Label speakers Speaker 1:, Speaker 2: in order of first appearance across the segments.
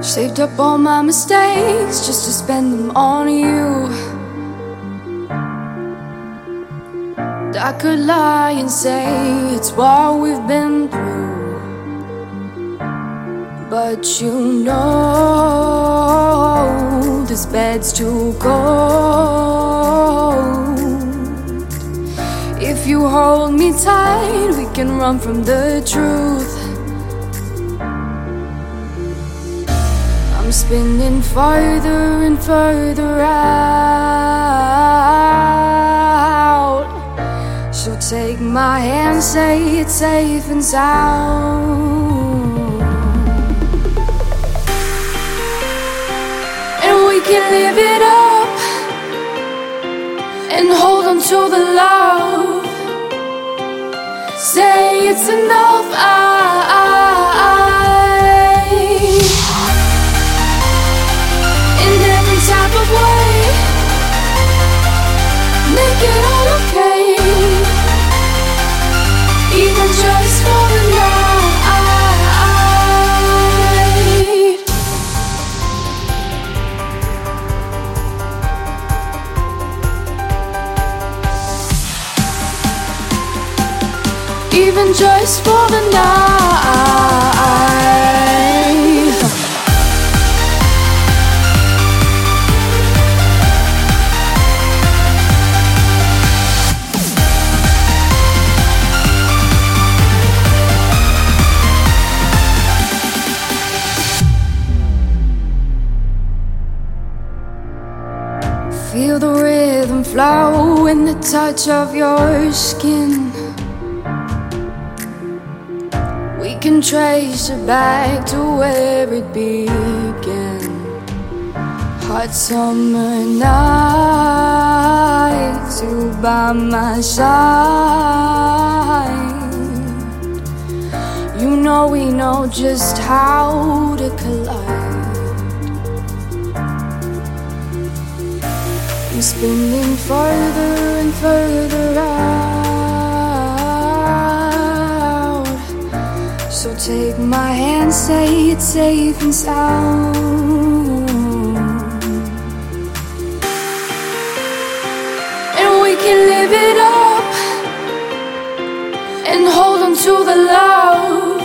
Speaker 1: Saved up all my mistakes just to spend them on you. I could lie and say it's what we've been through. But you know this bed's too cold. If you hold me tight, we can run from the truth. Spinning farther and further out. So take my hand, say it's safe and sound. And we can live it up and hold on to the love. Say it's enough. I, Even just for the night. Feel the rhythm flow in the touch of your skin. Can trace it back to where it began. Hot summer nights, you by my side. You know we know just how to collide. I'm spinning further and further So take my hand, say it's safe and sound. And we can live it up and hold on to the love.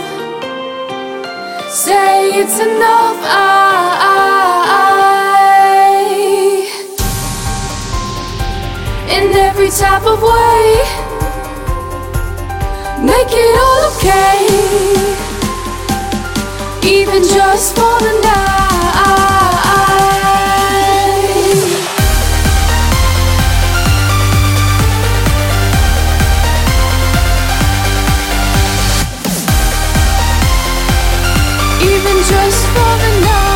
Speaker 1: Say it's enough. I, I, in every type of way. Make it all okay, just for the night. Even just for the night.